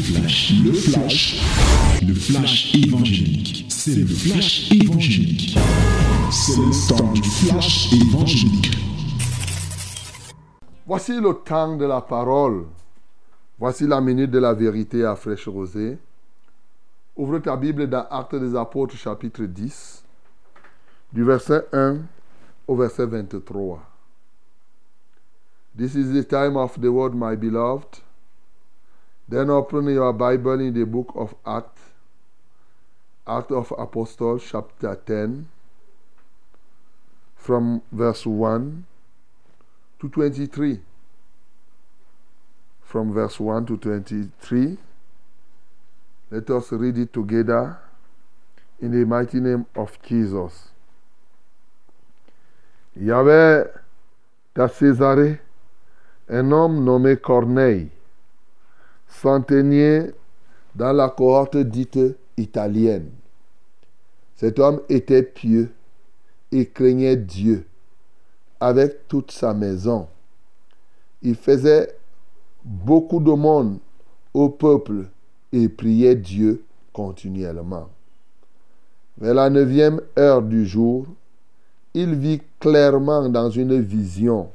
flash, le flash, le flash évangélique. C'est le flash évangélique. C'est le temps du flash évangélique. Voici le temps de la parole. Voici la minute de la vérité à fraîche rosée. Ouvre ta Bible dans Actes des Apôtres chapitre 10, du verset 1 au verset 23. This is the time of the word, my beloved. Then open your Bible in the book of Acts, Acts of Apostles, chapter 10, from verse 1 to 23. From verse 1 to 23. Let us read it together in the mighty name of Jesus. Il y avait à Césarée un homme nommé Corneille centenier dans la cohorte dite italienne. Cet homme était pieux et craignait Dieu avec toute sa maison. Il faisait beaucoup de monde au peuple et priait Dieu continuellement. Vers la neuvième heure du jour, il vit clairement dans une vision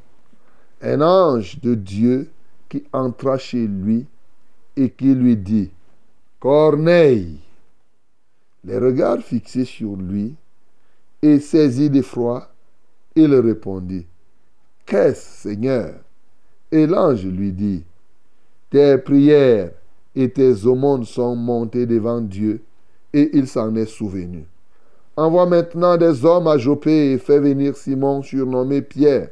un ange de Dieu qui entra chez lui et qui lui dit, Corneille, les regards fixés sur lui, et saisi d'effroi, il répondit, Qu'est-ce, Seigneur? Et l'ange lui dit, Tes prières et tes aumônes sont montées devant Dieu, et il s'en est souvenu. Envoie maintenant des hommes à Jopé et fais venir Simon surnommé Pierre.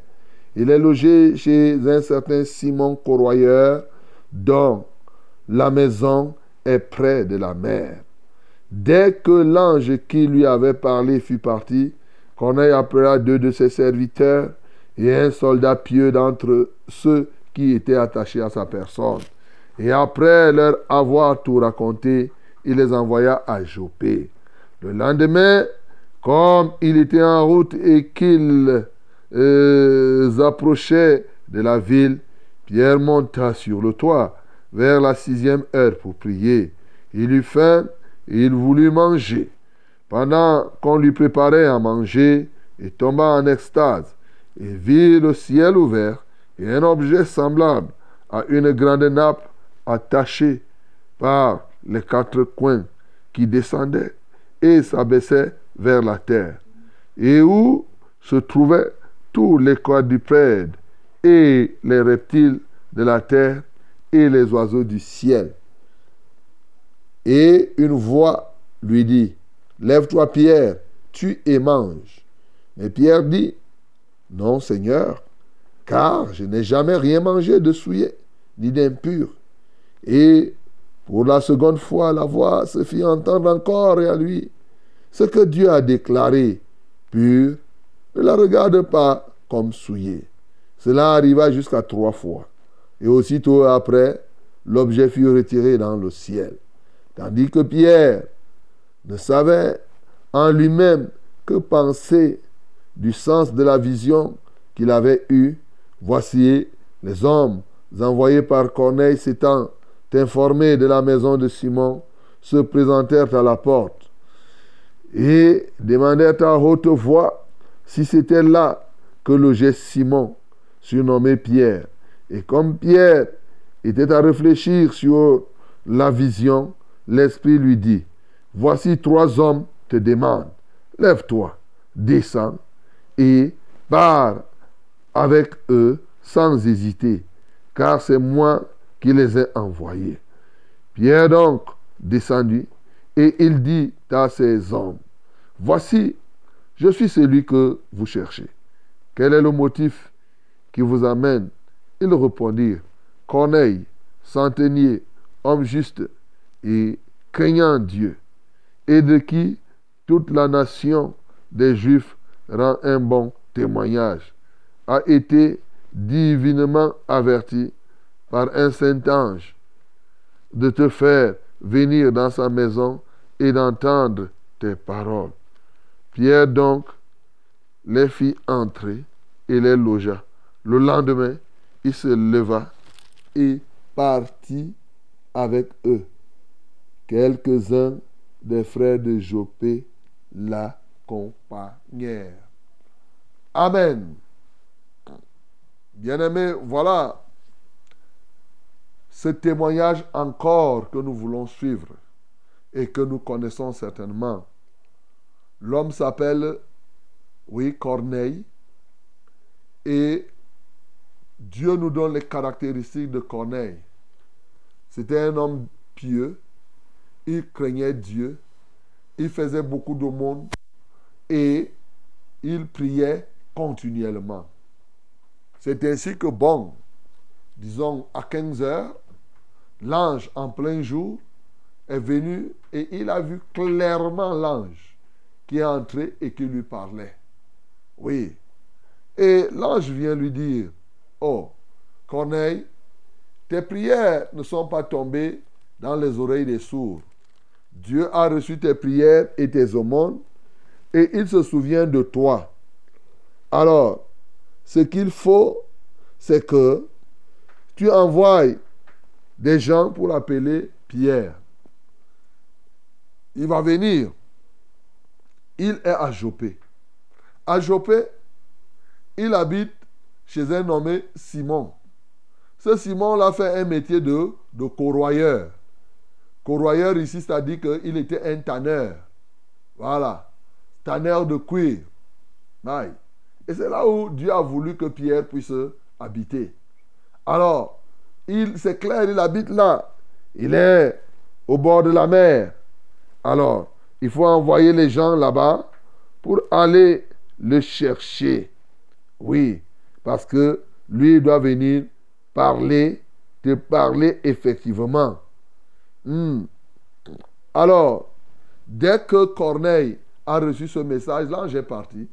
Il est logé chez un certain Simon Corroyeur, dont la maison est près de la mer. Dès que l'ange qui lui avait parlé fut parti, Corneille appela deux de ses serviteurs et un soldat pieux d'entre ceux qui étaient attachés à sa personne. Et après leur avoir tout raconté, il les envoya à Jopé. Le lendemain, comme il était en route et qu'ils euh, approchaient de la ville, Pierre monta sur le toit vers la sixième heure pour prier. Il eut faim et il voulut manger. Pendant qu'on lui préparait à manger, il tomba en extase et vit le ciel ouvert et un objet semblable à une grande nappe attachée par les quatre coins qui descendait et s'abaissait vers la terre, et où se trouvaient tous les quadrupèdes et les reptiles de la terre et les oiseaux du ciel. Et une voix lui dit, Lève-toi Pierre, tue et mange. Mais Pierre dit, Non Seigneur, car je n'ai jamais rien mangé de souillé, ni d'impur. Et pour la seconde fois, la voix se fit entendre encore et à lui, Ce que Dieu a déclaré pur, ne la regarde pas comme souillé. Cela arriva jusqu'à trois fois. Et aussitôt après, l'objet fut retiré dans le ciel. Tandis que Pierre ne savait en lui-même que penser du sens de la vision qu'il avait eue. Voici les hommes envoyés par Corneille s'étant informés de la maison de Simon, se présentèrent à la porte et demandèrent à haute voix si c'était là que logeait Simon, surnommé Pierre. Et comme Pierre était à réfléchir sur la vision, l'Esprit lui dit, Voici trois hommes te demandent, lève-toi, descends et pars avec eux sans hésiter, car c'est moi qui les ai envoyés. Pierre donc descendit et il dit à ces hommes, Voici, je suis celui que vous cherchez. Quel est le motif qui vous amène ils répondirent, Corneille, centenier, homme juste et craignant Dieu, et de qui toute la nation des Juifs rend un bon témoignage, a été divinement averti par un saint ange de te faire venir dans sa maison et d'entendre tes paroles. Pierre donc les fit entrer et les logea. Le lendemain, il se leva et partit avec eux. Quelques-uns des frères de Jopé l'accompagnèrent. Amen. Bien-aimés, voilà ce témoignage encore que nous voulons suivre et que nous connaissons certainement. L'homme s'appelle, oui, Corneille, et Dieu nous donne les caractéristiques de Corneille. C'était un homme pieux, il craignait Dieu, il faisait beaucoup de monde et il priait continuellement. C'est ainsi que, bon, disons à 15 heures, l'ange en plein jour est venu et il a vu clairement l'ange qui est entré et qui lui parlait. Oui. Et l'ange vient lui dire, oh, Corneille, tes prières ne sont pas tombées dans les oreilles des sourds. Dieu a reçu tes prières et tes aumônes et il se souvient de toi. Alors, ce qu'il faut, c'est que tu envoies des gens pour l'appeler Pierre. Il va venir. Il est à Jopé. À Jopé, il habite chez un nommé Simon. Ce Simon-là fait un métier de, de corroyeur. Corroyeur ici, c'est-à-dire qu'il était un tanneur. Voilà. Tanneur de cuir. Et c'est là où Dieu a voulu que Pierre puisse habiter. Alors, c'est clair, il habite là. Il est au bord de la mer. Alors, il faut envoyer les gens là-bas pour aller le chercher. Oui, parce que lui doit venir parler, te parler effectivement. Hmm. Alors, dès que Corneille a reçu ce message, là, j'ai parti.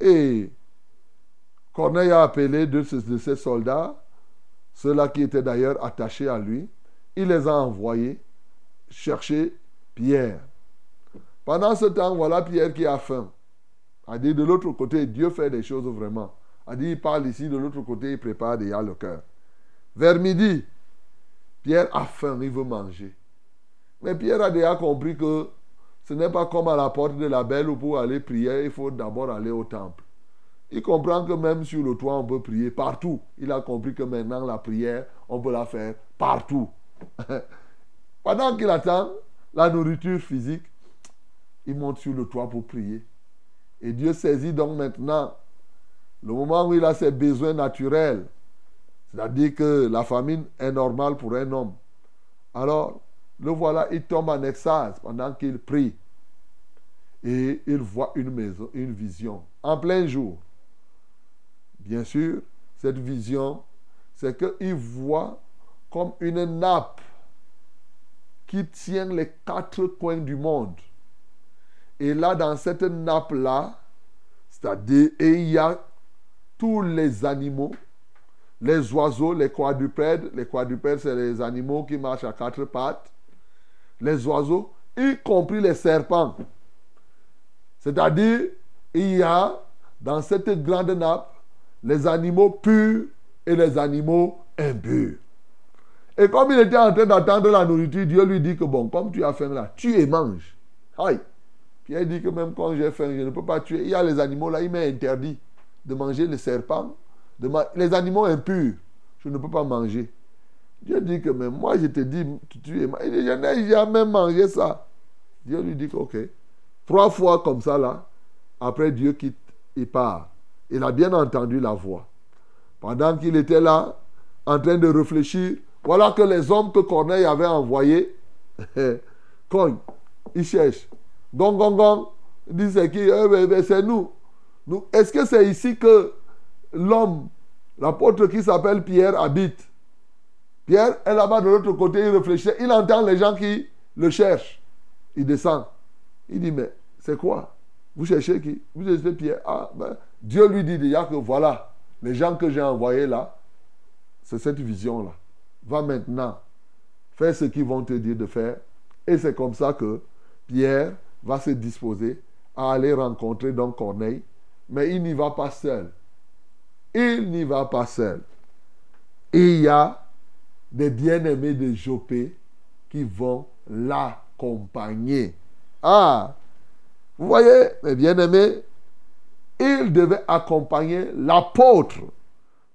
Et Corneille a appelé deux de ses soldats, ceux-là qui étaient d'ailleurs attachés à lui. Il les a envoyés chercher Pierre. Pendant ce temps, voilà Pierre qui a faim. A dit de l'autre côté, Dieu fait des choses vraiment. A dit, il parle ici, de l'autre côté, il prépare déjà le cœur. Vers midi, Pierre a faim, il veut manger. Mais Pierre a déjà compris que ce n'est pas comme à la porte de la belle où pour aller prier, il faut d'abord aller au temple. Il comprend que même sur le toit, on peut prier partout. Il a compris que maintenant, la prière, on peut la faire partout. Pendant qu'il attend la nourriture physique, il monte sur le toit pour prier. Et Dieu saisit donc maintenant le moment où il a ses besoins naturels. C'est-à-dire que la famine est normale pour un homme. Alors, le voilà, il tombe en extase pendant qu'il prie. Et il voit une maison, une vision, en plein jour. Bien sûr, cette vision, c'est qu'il voit comme une nappe qui tient les quatre coins du monde. Et là, dans cette nappe-là, c'est-à-dire, il y a tous les animaux les oiseaux, les quadrupèdes. Les quadrupèdes, c'est les animaux qui marchent à quatre pattes. Les oiseaux, y compris les serpents. C'est-à-dire, il y a dans cette grande nappe les animaux purs et les animaux impurs. Et comme il était en train d'attendre la nourriture, Dieu lui dit que bon, comme tu as faim là, tu et mange. Aïe. Pierre dit que même quand j'ai faim, je ne peux pas tuer. Il y a les animaux là, il m'est interdit de manger les serpents les animaux impurs, je ne peux pas manger. Dieu dit que mais moi je te dis, tu es Il dit, je n'ai jamais mangé ça. Dieu lui dit ok. Trois fois comme ça là, après Dieu quitte, il part. Il a bien entendu la voix. Pendant qu'il était là, en train de réfléchir, voilà que les hommes que Corneille avait envoyés, cogne, ils cherchent. Gong, gong, gong. Ils disent c'est qui? Eh, C'est nous. Est-ce que c'est ici que l'homme, l'apôtre qui s'appelle Pierre, habite? Pierre est là-bas de l'autre côté, il réfléchit, il entend les gens qui le cherchent. Il descend. Il dit, mais c'est quoi? Vous cherchez qui? Vous cherchez Pierre. Ah, ben, Dieu lui dit déjà que voilà, les gens que j'ai envoyés là, c'est cette vision-là. Va maintenant, fais ce qu'ils vont te dire de faire. Et c'est comme ça que Pierre va se disposer à aller rencontrer donc Corneille, mais il n'y va pas seul il n'y va pas seul. Il y a des bien-aimés de Jopé qui vont l'accompagner. Ah, vous voyez, mes bien-aimés, il devait accompagner l'apôtre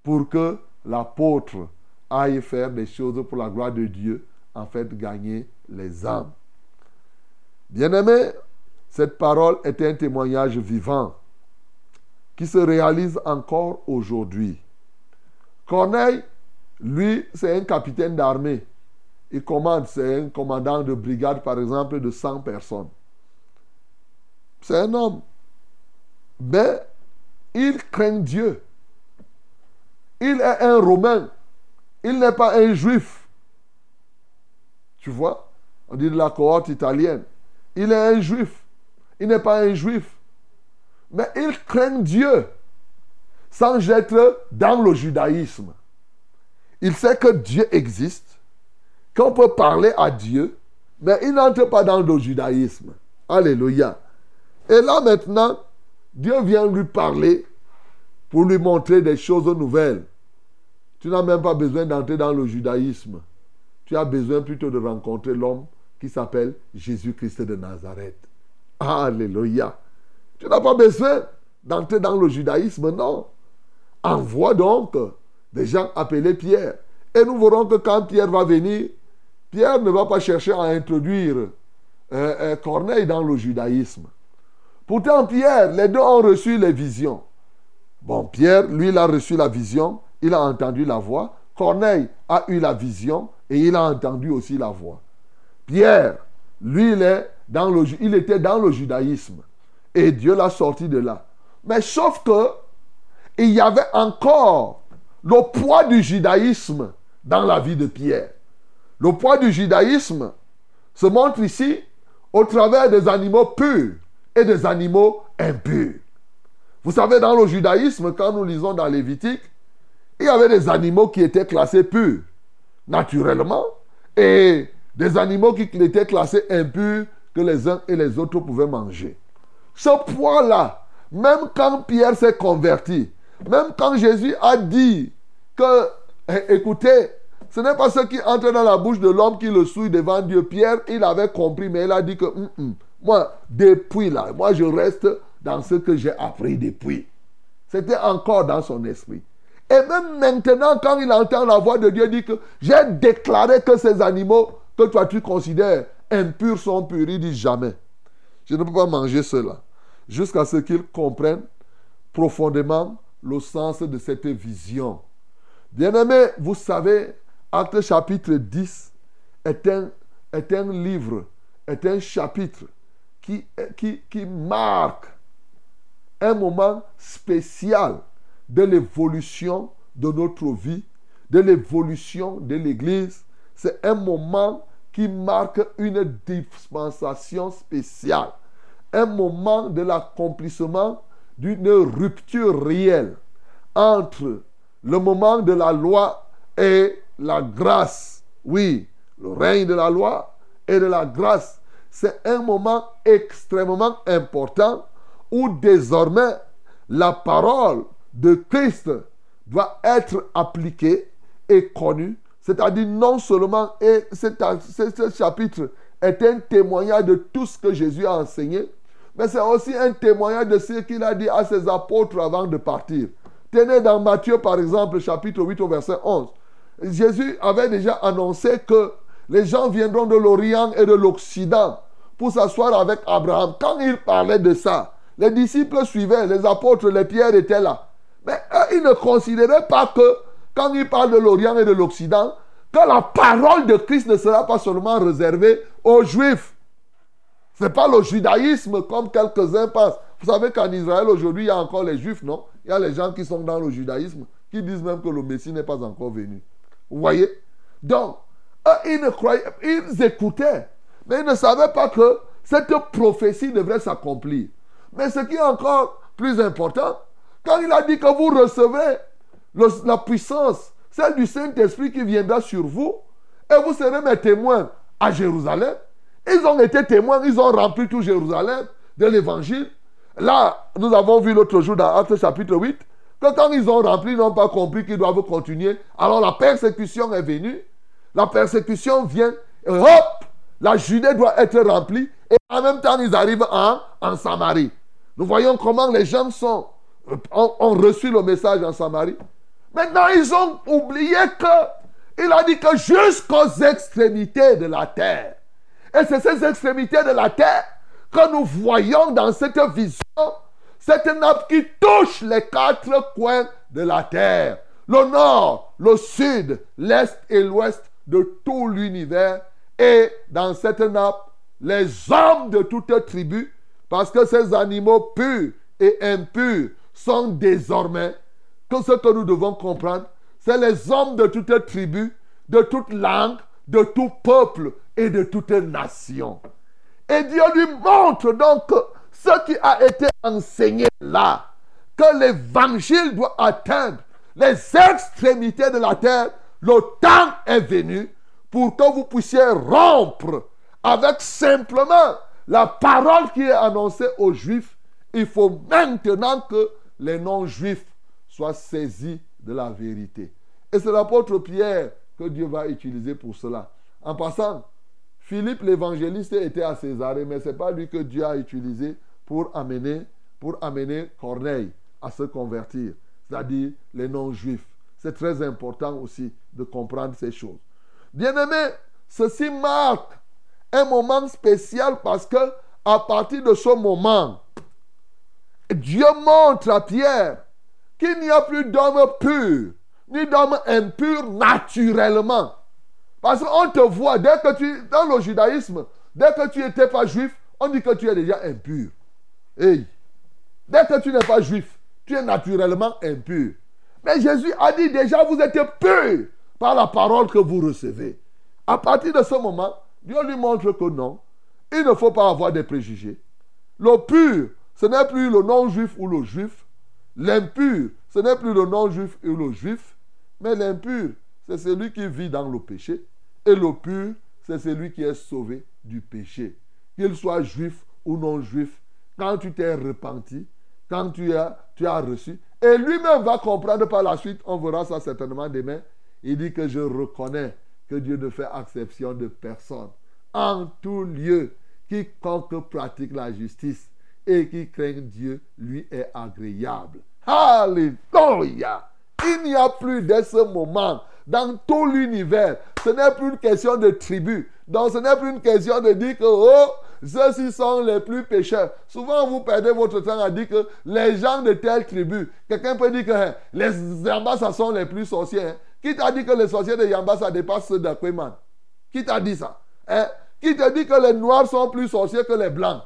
pour que l'apôtre aille faire des choses pour la gloire de Dieu, en fait gagner les âmes. Bien-aimés, cette parole est un témoignage vivant qui se réalise encore aujourd'hui. Corneille, lui, c'est un capitaine d'armée. Il commande, c'est un commandant de brigade, par exemple, de 100 personnes. C'est un homme. Mais il craint Dieu. Il est un Romain. Il n'est pas un Juif. Tu vois? On dit de la cohorte italienne. Il est un Juif. Il n'est pas un Juif. Mais il craint Dieu sans être dans le judaïsme. Il sait que Dieu existe, qu'on peut parler à Dieu, mais il n'entre pas dans le judaïsme. Alléluia. Et là maintenant, Dieu vient lui parler pour lui montrer des choses nouvelles. Tu n'as même pas besoin d'entrer dans le judaïsme. Tu as besoin plutôt de rencontrer l'homme qui s'appelle Jésus-Christ de Nazareth. Alléluia. Tu n'as pas besoin d'entrer dans le judaïsme, non. Envoie donc des gens appelés Pierre. Et nous verrons que quand Pierre va venir, Pierre ne va pas chercher à introduire euh, euh, Corneille dans le judaïsme. Pourtant, Pierre, les deux ont reçu les visions. Bon, Pierre, lui, il a reçu la vision, il a entendu la voix. Corneille a eu la vision et il a entendu aussi la voix. Pierre, lui, est il était dans le judaïsme. Et Dieu l'a sorti de là. Mais sauf que, il y avait encore le poids du judaïsme dans la vie de Pierre. Le poids du judaïsme se montre ici au travers des animaux purs et des animaux impurs. Vous savez, dans le judaïsme, quand nous lisons dans Lévitique, il y avait des animaux qui étaient classés purs, naturellement, et des animaux qui étaient classés impurs que les uns et les autres pouvaient manger. Ce poids-là, même quand Pierre s'est converti, même quand Jésus a dit que, eh, écoutez, ce n'est pas ce qui entre dans la bouche de l'homme qui le souille devant Dieu. Pierre, il avait compris, mais il a dit que, hum, hum, moi, depuis là, moi je reste dans ce que j'ai appris depuis. C'était encore dans son esprit. Et même maintenant, quand il entend la voix de Dieu, dit que j'ai déclaré que ces animaux que toi tu considères impurs sont purs. Il dit jamais. Je ne peux pas manger cela. Jusqu'à ce qu'il comprenne profondément le sens de cette vision. Bien-aimé, vous savez, Acte chapitre 10 est un, est un livre, est un chapitre qui, qui, qui marque un moment spécial de l'évolution de notre vie, de l'évolution de l'Église. C'est un moment qui marque une dispensation spéciale, un moment de l'accomplissement d'une rupture réelle entre le moment de la loi et la grâce. Oui, le règne de la loi et de la grâce. C'est un moment extrêmement important où désormais la parole de Christ doit être appliquée et connue. C'est-à-dire non seulement, et ce chapitre est un témoignage de tout ce que Jésus a enseigné, mais c'est aussi un témoignage de ce qu'il a dit à ses apôtres avant de partir. Tenez dans Matthieu par exemple, chapitre 8 au verset 11. Jésus avait déjà annoncé que les gens viendront de l'Orient et de l'Occident pour s'asseoir avec Abraham. Quand il parlait de ça, les disciples suivaient, les apôtres, les pierres étaient là. Mais eux, ils ne considéraient pas que, quand il parle de l'Orient et de l'Occident, que la parole de Christ ne sera pas seulement réservée aux Juifs. Ce n'est pas le judaïsme comme quelques-uns pensent. Vous savez qu'en Israël aujourd'hui, il y a encore les Juifs, non? Il y a les gens qui sont dans le judaïsme, qui disent même que le Messie n'est pas encore venu. Vous voyez? Donc, ils ne croyaient, ils écoutaient, mais ils ne savaient pas que cette prophétie devrait s'accomplir. Mais ce qui est encore plus important, quand il a dit que vous recevez la puissance, celle du Saint-Esprit qui viendra sur vous, et vous serez mes témoins à Jérusalem. Ils ont été témoins, ils ont rempli tout Jérusalem de l'évangile. Là, nous avons vu l'autre jour dans Acte chapitre 8, que quand ils ont rempli, ils n'ont pas compris qu'ils doivent continuer. Alors la persécution est venue. la persécution vient, hop, la Judée doit être remplie, et en même temps, ils arrivent en, en Samarie. Nous voyons comment les gens sont, euh, ont, reçu le message en Samarie. Maintenant, ils ont oublié que il a dit que jusqu'aux extrémités de la terre. Et c'est ces extrémités de la terre que nous voyons dans cette vision, cette nappe qui touche les quatre coins de la terre. Le nord, le sud, l'est et l'ouest de tout l'univers. Et dans cette nappe, les hommes de toute tribu, parce que ces animaux purs et impurs sont désormais, que ce que nous devons comprendre, c'est les hommes de toute tribu, de toute langue, de tout peuple et de toute nation. Et Dieu lui montre donc ce qui a été enseigné là, que l'évangile doit atteindre les extrémités de la terre. Le temps est venu pour que vous puissiez rompre avec simplement la parole qui est annoncée aux Juifs. Il faut maintenant que les non-Juifs soient saisis de la vérité. Et c'est l'apôtre Pierre que Dieu va utiliser pour cela. En passant, Philippe l'évangéliste était à Césarée, mais ce n'est pas lui que Dieu a utilisé pour amener, pour amener Corneille à se convertir, c'est-à-dire les non-juifs. C'est très important aussi de comprendre ces choses. Bien-aimés, ceci marque un moment spécial parce que à partir de ce moment, Dieu montre à Pierre qu'il n'y a plus d'homme pur, ni d'homme impur naturellement. Parce qu'on te voit, dès que tu, dans le judaïsme, dès que tu n'étais pas juif, on dit que tu es déjà impur. Dès que tu n'es pas juif, tu es naturellement impur. Mais Jésus a dit déjà, vous êtes pur par la parole que vous recevez. À partir de ce moment, Dieu lui montre que non, il ne faut pas avoir des préjugés. Le pur, ce n'est plus le non-juif ou le juif. L'impur, ce n'est plus le non-juif ou le juif. Mais l'impur, c'est celui qui vit dans le péché. Et le pur, c'est celui qui est sauvé du péché. Qu'il soit juif ou non juif, quand tu t'es repenti, quand tu as, tu as reçu, et lui-même va comprendre par la suite, on verra ça certainement demain, il dit que je reconnais que Dieu ne fait exception de personne. En tout lieu, quiconque pratique la justice et qui craint Dieu, lui est agréable. Alléluia! Il n'y a plus de ce moment dans tout l'univers. Ce n'est plus une question de tribu. Donc ce n'est plus une question de dire que, oh, ceux-ci sont les plus pécheurs. Souvent, vous perdez votre temps à dire que les gens de telle tribu, quelqu'un peut dire que hein, les Yambasa sont les plus sorciers. Hein. Qui t'a dit que les sorciers de Yambasa dépassent ceux d'Akweman Qui t'a dit ça hein? Qui t'a dit que les noirs sont plus sorciers que les blancs?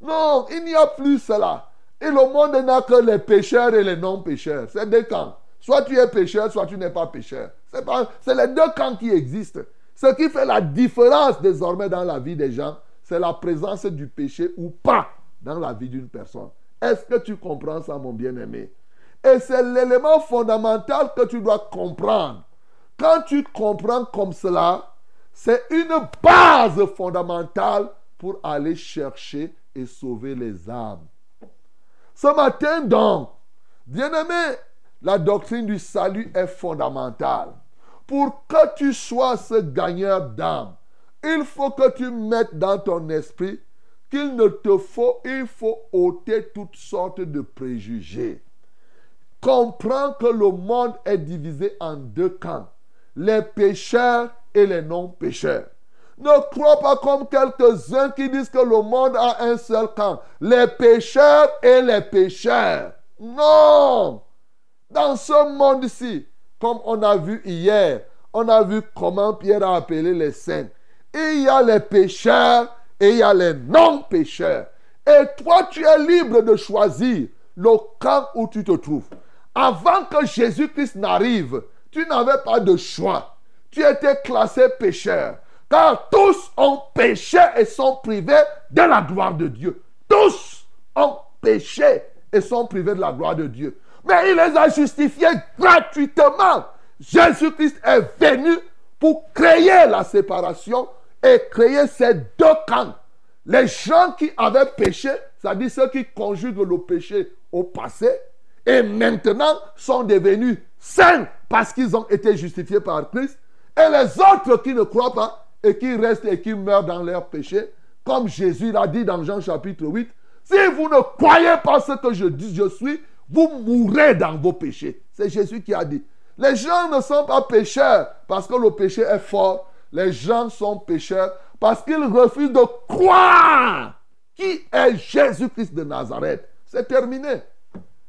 Non, il n'y a plus cela. Et le monde n'a que les pécheurs et les non-pécheurs. C'est deux camps. Soit tu es pécheur, soit tu n'es pas pécheur. C'est les deux camps qui existent. Ce qui fait la différence désormais dans la vie des gens, c'est la présence du péché ou pas dans la vie d'une personne. Est-ce que tu comprends ça, mon bien-aimé? Et c'est l'élément fondamental que tu dois comprendre. Quand tu comprends comme cela, c'est une base fondamentale pour aller chercher et sauver les âmes. Ce matin donc, bien-aimé, la doctrine du salut est fondamentale. Pour que tu sois ce gagneur d'âme, il faut que tu mettes dans ton esprit qu'il ne te faut, il faut ôter toutes sortes de préjugés. Comprends que le monde est divisé en deux camps, les pécheurs et les non-pécheurs. Ne crois pas comme quelques-uns qui disent que le monde a un seul camp, les pécheurs et les pécheurs. Non! Dans ce monde-ci, comme on a vu hier, on a vu comment Pierre a appelé les saints. Il y a les pécheurs et il y a les non-pécheurs. Et toi, tu es libre de choisir le camp où tu te trouves. Avant que Jésus-Christ n'arrive, tu n'avais pas de choix. Tu étais classé pécheur. Car tous ont péché et sont privés de la gloire de Dieu. Tous ont péché et sont privés de la gloire de Dieu mais il les a justifiés gratuitement. Jésus-Christ est venu pour créer la séparation et créer ces deux camps. Les gens qui avaient péché, c'est-à-dire ceux qui conjuguent le péché au passé, et maintenant sont devenus saints parce qu'ils ont été justifiés par Christ. Et les autres qui ne croient pas et qui restent et qui meurent dans leur péché, comme Jésus l'a dit dans Jean chapitre 8, si vous ne croyez pas ce que je dis, je suis, vous mourrez dans vos péchés. C'est Jésus qui a dit. Les gens ne sont pas pécheurs parce que le péché est fort. Les gens sont pécheurs parce qu'ils refusent de croire qui est Jésus-Christ de Nazareth. C'est terminé.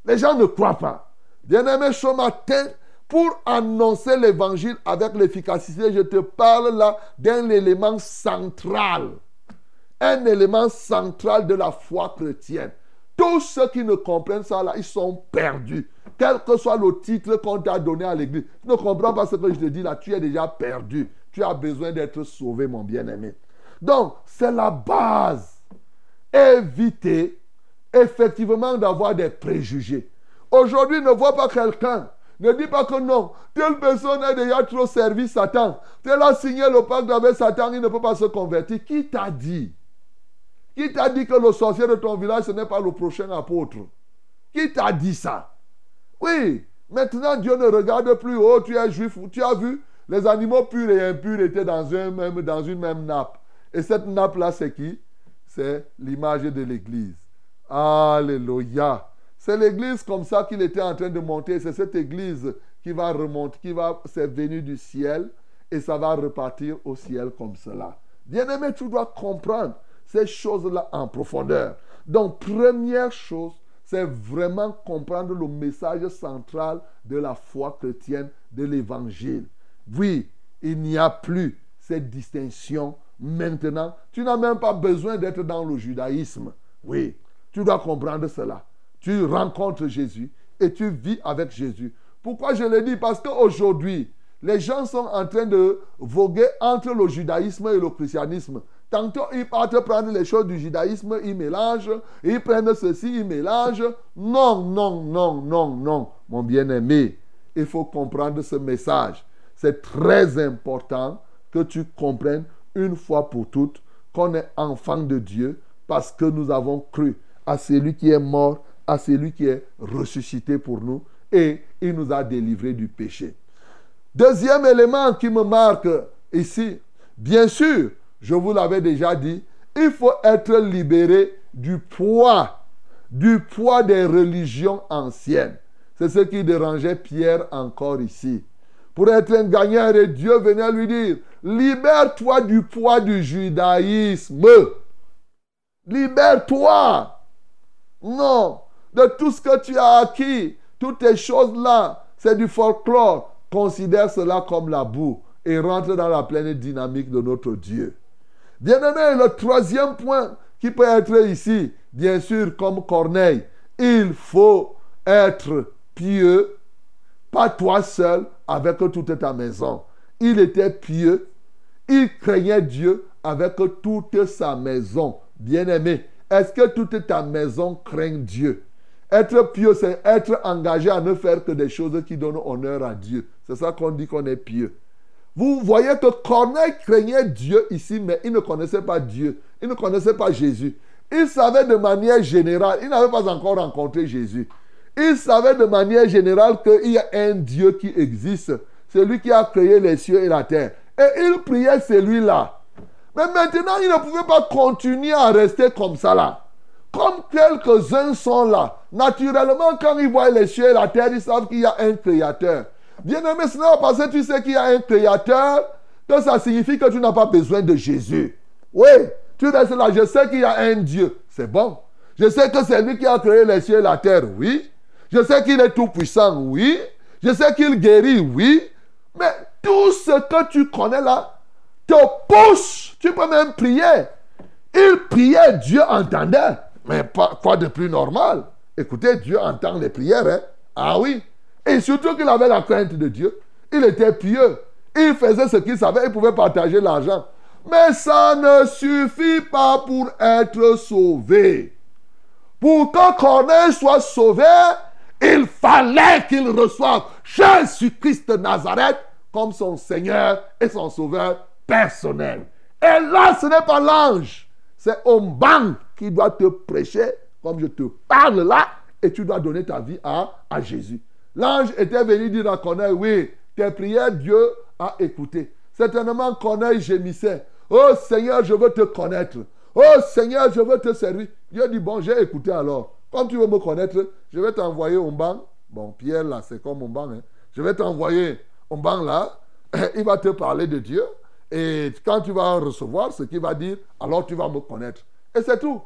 Les gens ne croient pas. Bien-aimé, ce matin, pour annoncer l'évangile avec l'efficacité, je te parle là d'un élément central. Un élément central de la foi chrétienne. Tous ceux qui ne comprennent ça là, ils sont perdus. Quel que soit le titre qu'on t'a donné à l'église. Tu ne comprends pas ce que je te dis là, tu es déjà perdu. Tu as besoin d'être sauvé, mon bien-aimé. Donc, c'est la base. Éviter effectivement d'avoir des préjugés. Aujourd'hui, ne vois pas quelqu'un. Ne dis pas que non. Telle personne a déjà trop servi Satan. Telle a signé le pacte avec Satan, il ne peut pas se convertir. Qui t'a dit? Qui t'a dit que le sorcier de ton village, ce n'est pas le prochain apôtre? Qui t'a dit ça? Oui. Maintenant, Dieu ne regarde plus. Oh, tu es juif. Tu as vu? Les animaux purs et impurs étaient dans, même, dans une même nappe. Et cette nappe-là, c'est qui? C'est l'image de l'Église. Alléluia. C'est l'église comme ça qu'il était en train de monter. C'est cette église qui va remonter, qui va, c'est venu du ciel et ça va repartir au ciel comme cela. Bien-aimé, tu dois comprendre ces choses-là en profondeur. Donc, première chose, c'est vraiment comprendre le message central de la foi chrétienne, de l'évangile. Oui, il n'y a plus cette distinction maintenant. Tu n'as même pas besoin d'être dans le judaïsme. Oui, tu dois comprendre cela tu rencontres Jésus et tu vis avec Jésus. Pourquoi je le dis? Parce qu'aujourd'hui, les gens sont en train de voguer entre le judaïsme et le christianisme. Tantôt, ils partent prendre les choses du judaïsme, ils mélangent, ils prennent ceci, ils mélangent. Non, non, non, non, non, mon bien-aimé. Il faut comprendre ce message. C'est très important que tu comprennes une fois pour toutes qu'on est enfant de Dieu parce que nous avons cru à celui qui est mort à celui qui est ressuscité pour nous et il nous a délivrés du péché. Deuxième élément qui me marque ici, bien sûr, je vous l'avais déjà dit, il faut être libéré du poids, du poids des religions anciennes. C'est ce qui dérangeait Pierre encore ici. Pour être un gagnant, et Dieu venait lui dire, libère-toi du poids du judaïsme. Libère-toi. Non, de tout ce que tu as acquis, toutes ces choses-là, c'est du folklore. Considère cela comme la boue et rentre dans la pleine dynamique de notre Dieu. Bien-aimé, le troisième point qui peut être ici, bien sûr, comme Corneille, il faut être pieux, pas toi seul, avec toute ta maison. Il était pieux, il craignait Dieu avec toute sa maison. Bien-aimé, est-ce que toute ta maison craint Dieu? Être pieux, c'est être engagé à ne faire que des choses qui donnent honneur à Dieu. C'est ça qu'on dit qu'on est pieux. Vous voyez que Corneille craignait Dieu ici, mais il ne connaissait pas Dieu. Il ne connaissait pas Jésus. Il savait de manière générale, il n'avait pas encore rencontré Jésus. Il savait de manière générale qu'il y a un Dieu qui existe. C'est lui qui a créé les cieux et la terre. Et il priait celui-là. Mais maintenant, il ne pouvait pas continuer à rester comme ça là. Comme quelques-uns sont là, naturellement, quand ils voient les cieux et la terre, ils savent qu'il y a un créateur. Bien-aimé, ce n'est pas parce que tu sais qu'il y a un créateur que ça signifie que tu n'as pas besoin de Jésus. Oui, tu restes là, je sais qu'il y a un Dieu. C'est bon. Je sais que c'est lui qui a créé les cieux et la terre. Oui. Je sais qu'il est tout puissant. Oui. Je sais qu'il guérit. Oui. Mais tout ce que tu connais là te pousse. Tu peux même prier. Il priait, Dieu entendait. Mais quoi de plus normal Écoutez, Dieu entend les prières. Hein? Ah oui. Et surtout qu'il avait la crainte de Dieu. Il était pieux. Il faisait ce qu'il savait. Il pouvait partager l'argent. Mais ça ne suffit pas pour être sauvé. Pour que Corneille soit sauvé, il fallait qu'il reçoive Jésus-Christ de Nazareth comme son Seigneur et son Sauveur personnel. Et là, ce n'est pas l'ange, c'est Omban qui doit te prêcher comme je te parle là et tu dois donner ta vie à, Jésus. L'ange était venu dire à Corneille, oui, tes prières, Dieu a écouté. Certainement, Corneille gémissait. Oh Seigneur, je veux te connaître. Oh Seigneur, je veux te servir. Dieu dit, bon, j'ai écouté alors. Comme tu veux me connaître, je vais t'envoyer au banc. Bon, Pierre, là, c'est comme mon banc. Hein. Je vais t'envoyer au banc, là. Il va te parler de Dieu. Et quand tu vas recevoir ce qu'il va dire, alors tu vas me connaître. Et c'est tout.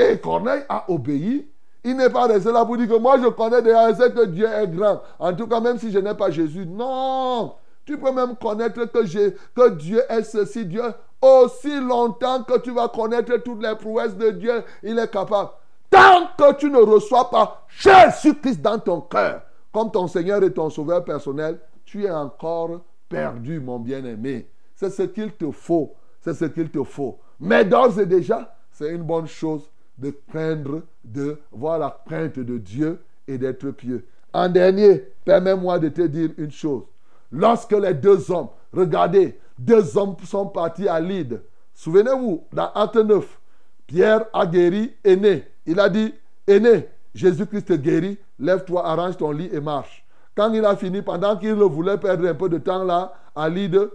Et Corneille a obéi. Il n'est pas resté là pour dire que moi je connais déjà, je que Dieu est grand. En tout cas, même si je n'ai pas Jésus. Non. Tu peux même connaître que, que Dieu est ceci. Dieu, aussi longtemps que tu vas connaître toutes les prouesses de Dieu, il est capable. Tant que tu ne reçois pas Jésus-Christ dans ton cœur, comme ton Seigneur et ton Sauveur personnel, tu es encore perdu, mon bien-aimé. C'est ce qu'il te faut. C'est ce qu'il te faut. Mais d'ores et déjà, c'est une bonne chose de craindre, de voir la crainte de Dieu et d'être pieux. En dernier, permets-moi de te dire une chose. Lorsque les deux hommes, regardez, deux hommes sont partis à Lydre. Souvenez-vous, dans Acte 9, Pierre a guéri Aîné. Il a dit, Aîné, Jésus-Christ guérit, lève-toi, arrange ton lit et marche. Quand il a fini, pendant qu'il voulait perdre un peu de temps là, à Lydre,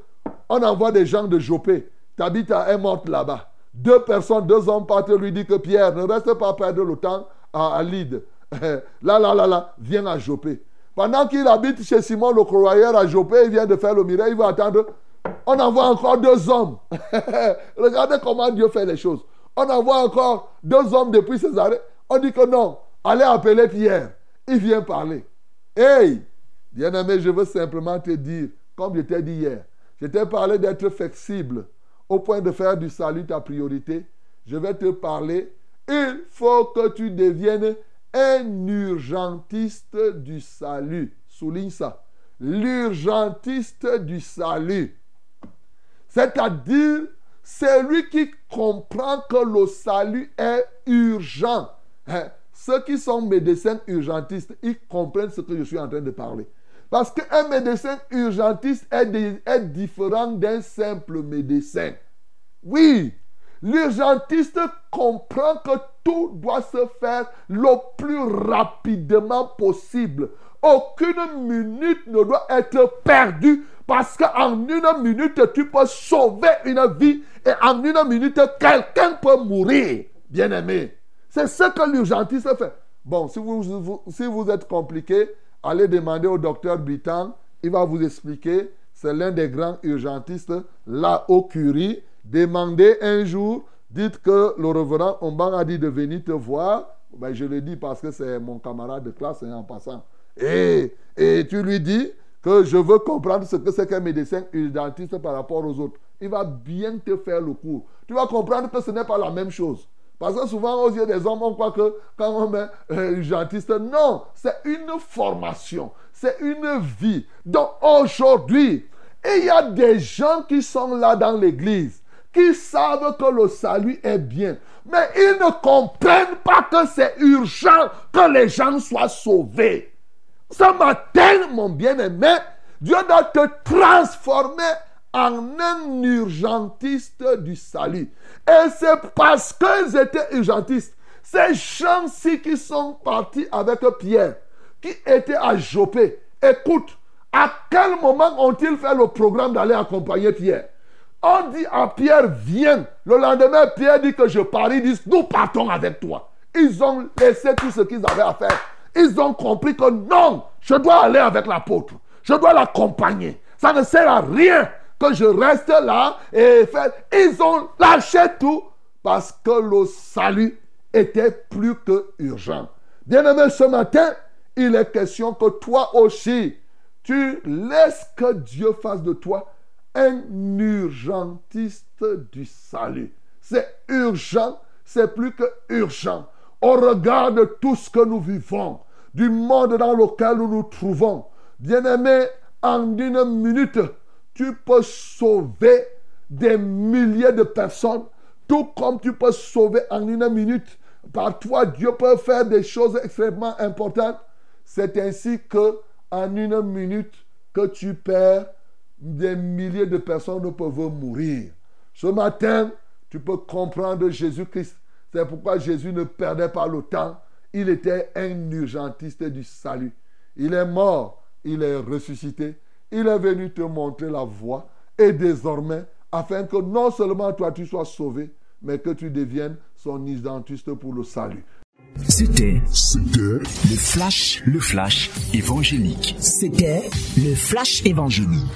on envoie des gens de Jopé. Tabitha est morte là-bas. Deux personnes, deux hommes partent lui dire que Pierre, ne reste pas perdre le temps à, à là, là, là, là, viens à Jopé. Pendant qu'il habite chez Simon le croyeur à Jopé, il vient de faire le miracle, il va attendre. On envoie encore deux hommes. Regardez comment Dieu fait les choses. On envoie encore deux hommes depuis Césarée. On dit que non, allez appeler Pierre. Il vient parler. Hey, bien-aimé, je veux simplement te dire, comme je t'ai dit hier, je t'ai parlé d'être flexible au point de faire du salut ta priorité. Je vais te parler. Il faut que tu deviennes un urgentiste du salut. Souligne ça. L'urgentiste du salut. C'est-à-dire, c'est lui qui comprend que le salut est urgent. Hein? Ceux qui sont médecins urgentistes, ils comprennent ce que je suis en train de parler. Parce qu'un médecin urgentiste est, différent d'un simple médecin. Oui, l'urgentiste comprend que tout doit se faire le plus rapidement possible. Aucune minute ne doit être perdue parce qu'en une minute, tu peux sauver une vie et en une minute, quelqu'un peut mourir. Bien aimé. C'est ce que l'urgentiste fait. Bon, si vous êtes compliqué, allez demander au docteur Bitan. Il va vous expliquer. C'est l'un des grands urgentistes là au Curie. Demandez un jour Dites que le reverend Omban a dit de venir te voir. Ben, je le dis parce que c'est mon camarade de classe hein, en passant. Et, et tu lui dis que je veux comprendre ce que c'est qu'un médecin dentiste par rapport aux autres. Il va bien te faire le cours. Tu vas comprendre que ce n'est pas la même chose. Parce que souvent, aux yeux des hommes, on croit que quand on est euh, non, c'est une formation, c'est une vie. Donc aujourd'hui, il y a des gens qui sont là dans l'église qui savent que le salut est bien. Mais ils ne comprennent pas que c'est urgent que les gens soient sauvés. Ce matin, mon bien-aimé, Dieu doit te transformer en un urgentiste du salut. Et c'est parce qu'ils étaient urgentistes. Ces gens-ci qui sont partis avec Pierre, qui étaient à Jopé, écoute, à quel moment ont-ils fait le programme d'aller accompagner Pierre? On dit à Pierre, viens. Le lendemain, Pierre dit que je pars. Ils nous partons avec toi. Ils ont laissé tout ce qu'ils avaient à faire. Ils ont compris que non, je dois aller avec l'apôtre. Je dois l'accompagner. Ça ne sert à rien que je reste là et. Ils ont lâché tout parce que le salut était plus que urgent. Bien-aimé, ce matin, il est question que toi aussi, tu laisses que Dieu fasse de toi un urgentiste du salut. C'est urgent, c'est plus que urgent. Au regard de tout ce que nous vivons, du monde dans lequel nous nous trouvons, bien-aimé, en une minute, tu peux sauver des milliers de personnes, tout comme tu peux sauver en une minute. Par toi, Dieu peut faire des choses extrêmement importantes. C'est ainsi que en une minute que tu perds des milliers de personnes peuvent mourir. Ce matin, tu peux comprendre Jésus-Christ. C'est pourquoi Jésus ne perdait pas le temps. Il était un urgentiste du salut. Il est mort, il est ressuscité. Il est venu te montrer la voie. et désormais, afin que non seulement toi tu sois sauvé, mais que tu deviennes son identiste pour le salut. C'était C'était le flash, le flash évangélique. C'était le flash évangélique.